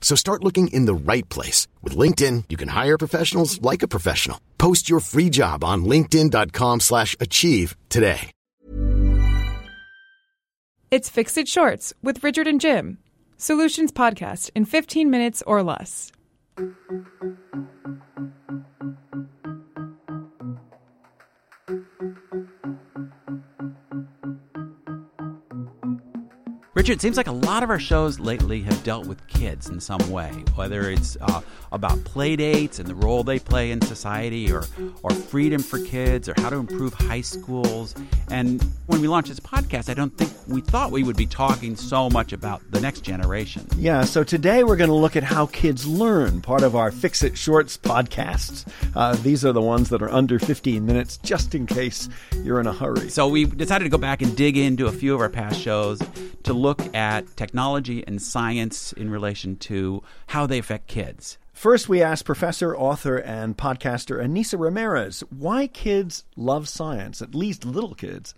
So start looking in the right place. With LinkedIn, you can hire professionals like a professional. Post your free job on linkedin.com slash achieve today. It's Fix It Shorts with Richard and Jim. Solutions podcast in 15 minutes or less. Richard, it seems like a lot of our shows lately have dealt with kids in some way, whether it's uh, about play dates and the role they play in society, or, or freedom for kids, or how to improve high schools. And when we launched this podcast, I don't think we thought we would be talking so much about the next generation. Yeah, so today we're going to look at how kids learn, part of our Fix It Shorts podcasts. Uh, these are the ones that are under 15 minutes, just in case you're in a hurry. So we decided to go back and dig into a few of our past shows to look at technology and science in relation to how they affect kids. First, we asked professor, author, and podcaster Ainissa Ramirez why kids love science, at least little kids.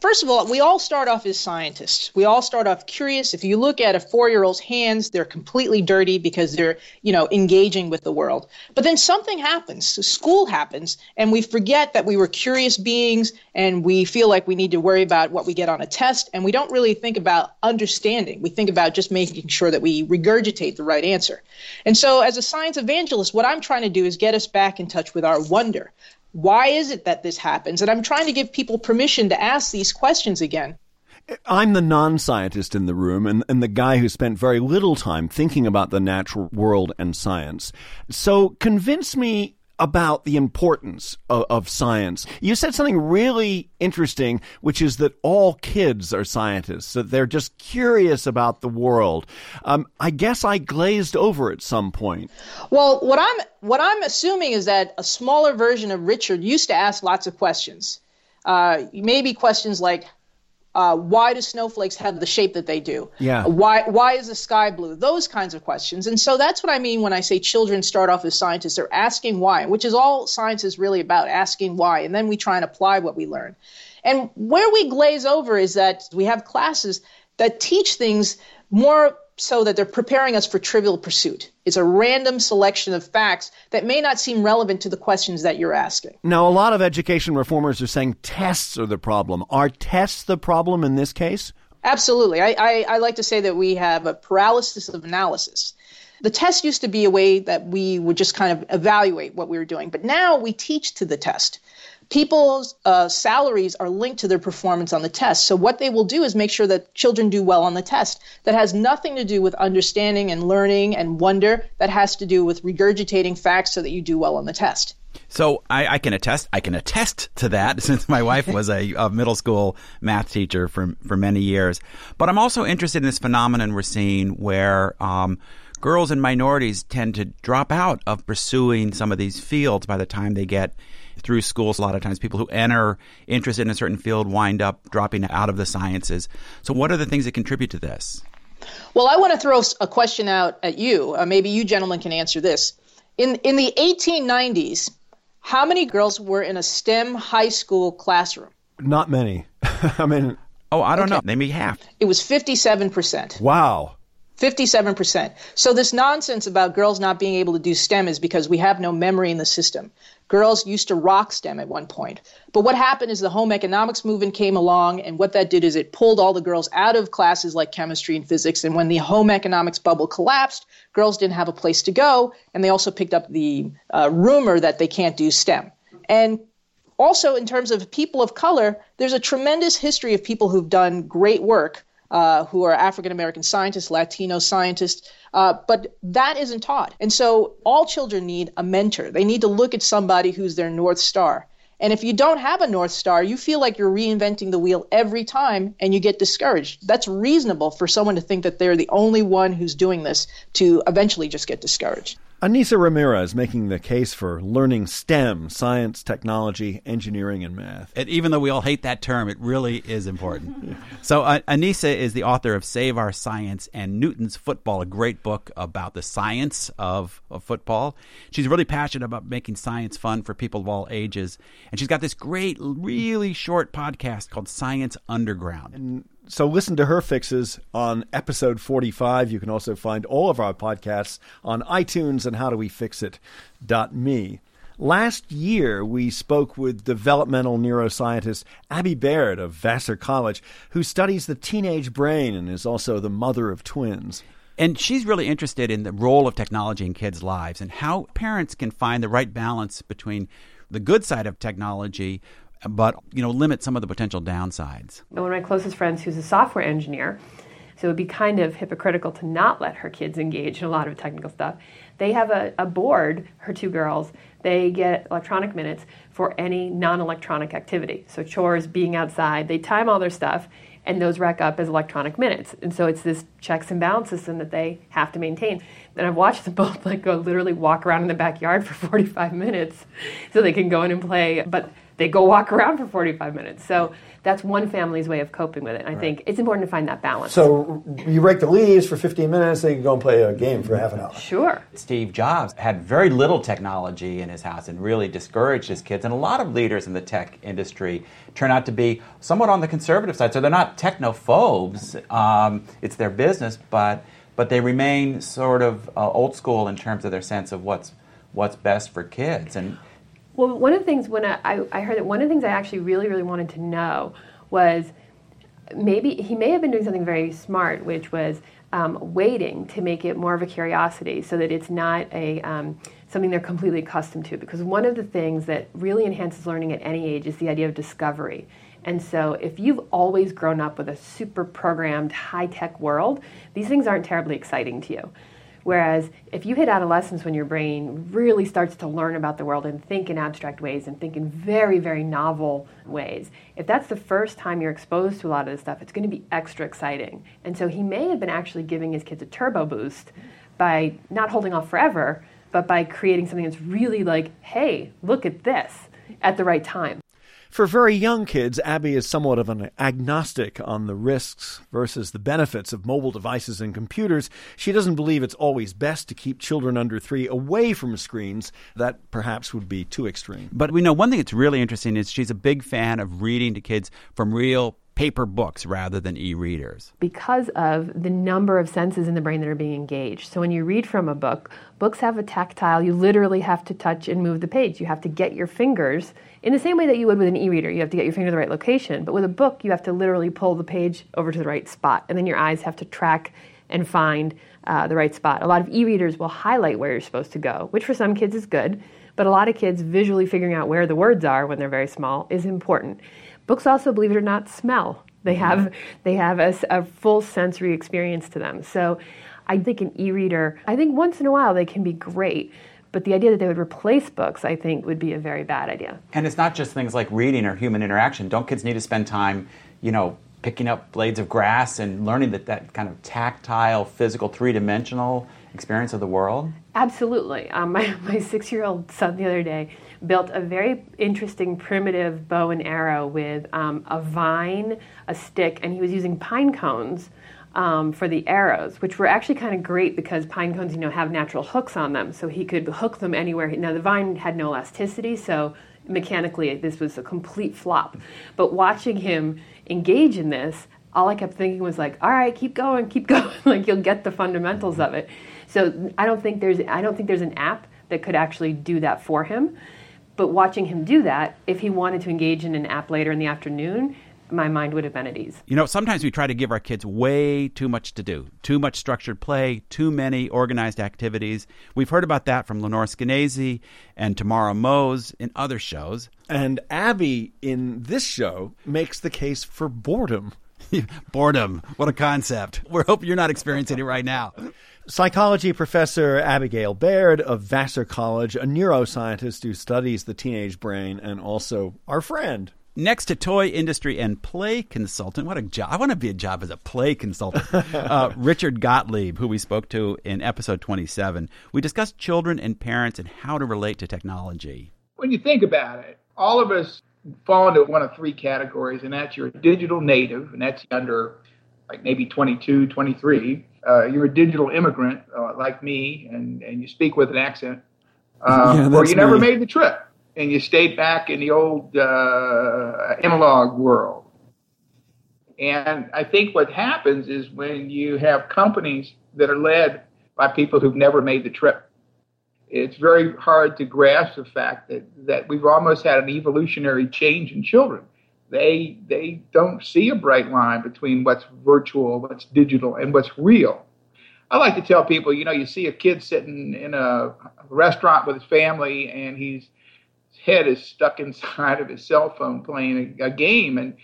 First of all, we all start off as scientists. We all start off curious. If you look at a four-year-old's hands, they're completely dirty because they're, you know, engaging with the world. But then something happens. So school happens, and we forget that we were curious beings, and we feel like we need to worry about what we get on a test, and we don't really think about understanding. We think about just making sure that we regurgitate the right answer. And so, as a science evangelist, what I'm trying to do is get us back in touch with our wonder why is it that this happens? And I'm trying to give people permission to ask these questions again. I'm the non scientist in the room and, and the guy who spent very little time thinking about the natural world and science. So convince me about the importance of, of, science. You said something really interesting, which is that all kids are scientists, that they're just curious about the world. Um, I guess I glazed over at some point. Well, what I'm what I'm assuming is that a smaller version of Richard used to ask lots of questions. Uh, maybe questions like uh, why do snowflakes have the shape that they do? Yeah. Why why is the sky blue? Those kinds of questions. And so that's what I mean when I say children start off as scientists. They're asking why, which is all science is really about asking why, and then we try and apply what we learn. And where we glaze over is that we have classes that teach things more so that they're preparing us for trivial pursuit. It's a random selection of facts that may not seem relevant to the questions that you're asking. Now, a lot of education reformers are saying tests are the problem. Are tests the problem in this case? Absolutely. I, I, I like to say that we have a paralysis of analysis. The test used to be a way that we would just kind of evaluate what we were doing, but now we teach to the test people's uh, salaries are linked to their performance on the test. So what they will do is make sure that children do well on the test. That has nothing to do with understanding and learning and wonder. That has to do with regurgitating facts so that you do well on the test. So I, I can attest. I can attest to that since my wife was a, a, middle school math teacher for for many years. But I'm also interested in this phenomenon we're seeing where. Um, girls and minorities tend to drop out of pursuing some of these fields by the time they get through schools. A lot of times, people who enter interested in a certain field wind up dropping out of the sciences. So, what are the things that contribute to this? Well, I want to throw a question out at you. Uh, maybe you gentlemen can answer this. In in the 1890s, how many girls were in a STEM high school classroom? Not many. I mean, oh, I don't okay. know. Maybe half. It was 57 percent. Wow. 57%. So, this nonsense about girls not being able to do STEM is because we have no memory in the system. Girls used to rock STEM at one point. But what happened is the home economics movement came along, and what that did is it pulled all the girls out of classes like chemistry and physics. And when the home economics bubble collapsed, girls didn't have a place to go, and they also picked up the uh, rumor that they can't do STEM. And also, in terms of people of color, there's a tremendous history of people who've done great work uh, who are African American scientists, Latino scientists, uh, but that isn't taught. And so all children need a mentor. They need to look at somebody who's their North Star. And if you don't have a North Star, you feel like you're reinventing the wheel every time and you get discouraged. That's reasonable for someone to think that they're the only one who's doing this to eventually just get discouraged. Ainissa Ramirez making the case for learning STEM, science, technology, engineering, and math. And even though we all hate that term, it really is important. so, uh, Ainissa is the author of Save Our Science and Newton's Football, a great book about the science of, of football. She's really passionate about making science fun for people of all ages. And she's got this great, really short podcast called Science Underground. And so listen to her fixes on episode 45. You can also find all of our podcasts on iTunes and howdowefixit.me. Last year, we spoke with developmental neuroscientist Abby Baird of Vassar College, who studies the teenage brain and is also the mother of twins. And she's really interested in the role of technology in kids' lives and how parents can find the right balance between the good side of technology but you know limit some of the potential downsides. One of my closest friends, who's a software engineer, so it would be kind of hypocritical to not let her kids engage in a lot of technical stuff. They have a, a board, her two girls, they get electronic minutes for any non electronic activity. So, chores, being outside, they time all their stuff, and those rack up as electronic minutes. And so, it's this checks and balance system that they have to maintain. And I've watched them both like go literally walk around in the backyard for 45 minutes so they can go in and play. But they go walk around for 45 minutes. So that's one family's way of coping with it. And I right. think it's important to find that balance. So you rake the leaves for 15 minutes, then you go and play a game for half an hour. Sure. Steve Jobs had very little technology in his house and really discouraged his kids. And a lot of leaders in the tech industry turn out to be somewhat on the conservative side. So they're not technophobes. Um, it's their business, but but they remain sort of uh, old school in terms of their sense of what's what's best for kids and well, one of the things when I, I heard that one of the things I actually really, really wanted to know was maybe he may have been doing something very smart, which was um, waiting to make it more of a curiosity so that it's not a um, something they're completely accustomed to. Because one of the things that really enhances learning at any age is the idea of discovery. And so, if you've always grown up with a super programmed, high tech world, these things aren't terribly exciting to you. Whereas if you hit adolescence when your brain really starts to learn about the world and think in abstract ways and think in very, very novel ways, if that's the first time you're exposed to a lot of this stuff, it's going to be extra exciting. And so he may have been actually giving his kids a turbo boost by not holding off forever, but by creating something that's really like, hey, look at this at the right time. For very young kids, Abby is somewhat of an agnostic on the risks versus the benefits of mobile devices and computers. She doesn't believe it's always best to keep children under three away from screens. That perhaps would be too extreme. But we know one thing that's really interesting is she's a big fan of reading to kids from real paper books rather than e-readers because of the number of senses in the brain that are being engaged so when you read from a book books have a tactile you literally have to touch and move the page you have to get your fingers in the same way that you would with an e-reader you have to get your finger to the right location but with a book you have to literally pull the page over to the right spot and then your eyes have to track and find uh, the right spot a lot of e-readers will highlight where you're supposed to go which for some kids is good but a lot of kids visually figuring out where the words are when they're very small is important Books also, believe it or not, smell. They have they have a, a full sensory experience to them. So, I think an e-reader. I think once in a while they can be great. But the idea that they would replace books, I think, would be a very bad idea. And it's not just things like reading or human interaction. Don't kids need to spend time, you know, picking up blades of grass and learning that that kind of tactile, physical, three-dimensional experience of the world? Absolutely. Um, my my six-year-old son the other day built a very interesting primitive bow and arrow with um, a vine, a stick, and he was using pine cones um, for the arrows, which were actually kind of great because pine cones, you know, have natural hooks on them, so he could hook them anywhere. Now the vine had no elasticity, so mechanically this was a complete flop. But watching him engage in this, all I kept thinking was like, all right, keep going, keep going. like you'll get the fundamentals of it. So I don't think there's I don't think there's an app that could actually do that for him. But watching him do that, if he wanted to engage in an app later in the afternoon, my mind would have been at ease. You know, sometimes we try to give our kids way too much to do, too much structured play, too many organized activities. We've heard about that from Lenore Skenazy and Tamara Mose in other shows. And Abby in this show makes the case for boredom. Boredom. What a concept. We hope you're not experiencing it right now. Psychology professor Abigail Baird of Vassar College, a neuroscientist who studies the teenage brain, and also our friend. Next to toy industry and play consultant. What a job. I want to be a job as a play consultant. uh, Richard Gottlieb, who we spoke to in episode 27. We discussed children and parents and how to relate to technology. When you think about it, all of us fall into one of three categories, and that's you're digital native, and that's under like maybe 22, 23. Uh, you're a digital immigrant uh, like me, and, and you speak with an accent, uh, Yeah, or you never me. made the trip and you stayed back in the old uh, analog world. And I think what happens is when you have companies that are led by people who've never made the trip, it's very hard to grasp the fact that, that we've almost had an evolutionary change in children. They, they don't see a bright line between what's virtual, what's digital, and what's real. I like to tell people, you know, you see a kid sitting in a restaurant with his family and he's head is stuck inside of his cell phone playing a, a game, and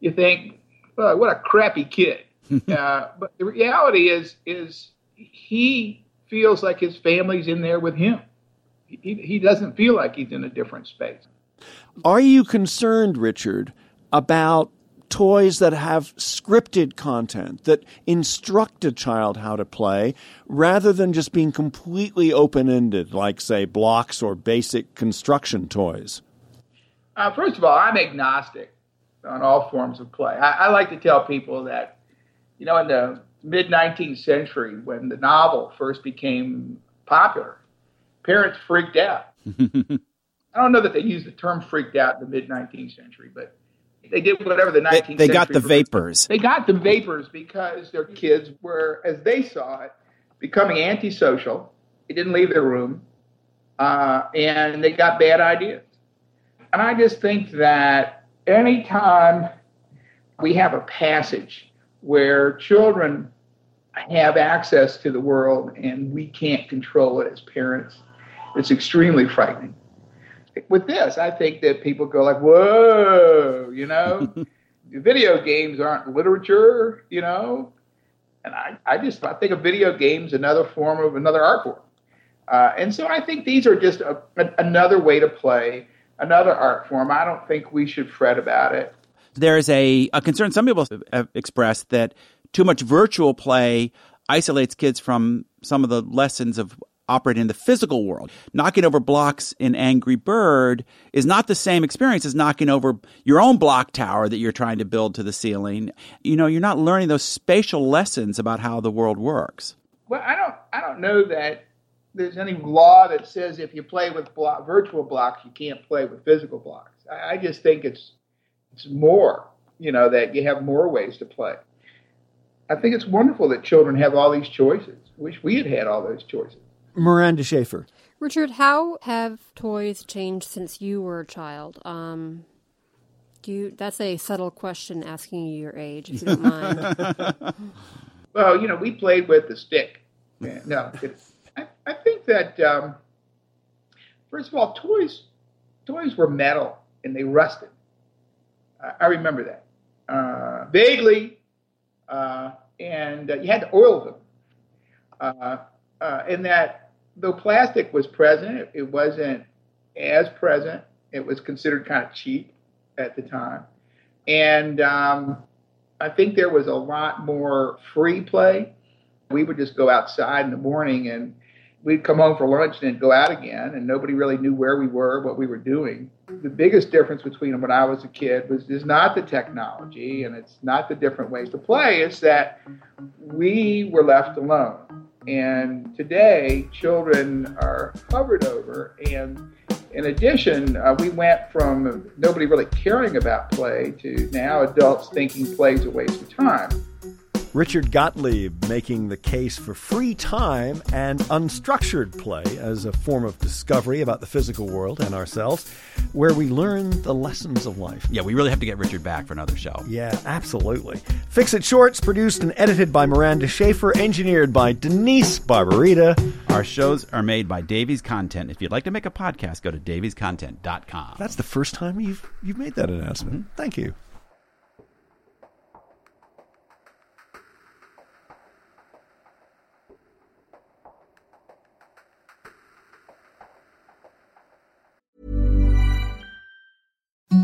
you think, well, what a crappy kid. uh, but the reality is, is he feels like his family's in there with him. He, he doesn't feel like he's in a different space. Are you concerned, Richard, about toys that have scripted content that instruct a child how to play rather than just being completely open ended, like, say, blocks or basic construction toys? Uh, first of all, I'm agnostic on all forms of play. I, I like to tell people that, you know, in the mid 19th century, when the novel first became popular, parents freaked out. I don't know that they used the term freaked out in the mid 19th century, but they did whatever the 19th They, they got the vapors. They got the vapors because their kids were, as they saw it, becoming antisocial. They didn't leave their room, uh, and they got bad ideas. And I just think that anytime we have a passage where children have access to the world and we can't control it as parents, it's extremely frightening. With this, I think that people go like, "Whoa," you know, video games aren't literature, you know, and I, I just I think of video games another form of another art form, uh, and so I think these are just a, a, another way to play, another art form. I don't think we should fret about it. There's a, a concern some people have expressed that too much virtual play isolates kids from some of the lessons of operating in the physical world. Knocking over blocks in Angry Bird is not the same experience as knocking over your own block tower that you're trying to build to the ceiling. You know, you're not learning those spatial lessons about how the world works. Well, I don't I don't know that there's any law that says if you play with block, virtual blocks, you can't play with physical blocks. I, I just think it's it's more, you know, that you have more ways to play. I think it's wonderful that children have all these choices. Wish we had had all those choices. Miranda Schaefer. Richard, how have toys changed since you were a child? Um, do you? That's a subtle question, asking you your age, if you don't mind. Well, you know, we played with the stick. No, it, I, I think that um, first of all, toys toys were metal and they rusted. I, I remember that uh, vaguely, uh, and uh, you had to oil them. Uh, uh, and that though plastic was present, it, wasn't as present. It was considered kind of cheap at the time, and um, I think there was a lot more free play. We would just go outside in the morning and we'd come home for lunch and then go out again, and nobody really knew where we were, what we were doing. The biggest difference between when I was a kid was is not the technology and it's not the different ways to play. It's that we were left alone. And today, children are hovered over. And in addition, uh, we went from nobody really caring about play to now adults thinking play is a waste of time. Richard Gottlieb making the case for free time and unstructured play as a form of discovery about the physical world and ourselves, where we learn the lessons of life. Yeah, we really have to get Richard back for another show. Yeah, absolutely. Fix It Shorts, produced and edited by Miranda Schaefer, engineered by Denise Barbarita. Our shows are made by Davies Content. If you'd like to make a podcast, go to daviescontent.com. That's the first time you've you've made that announcement. Mm-hmm. Thank you.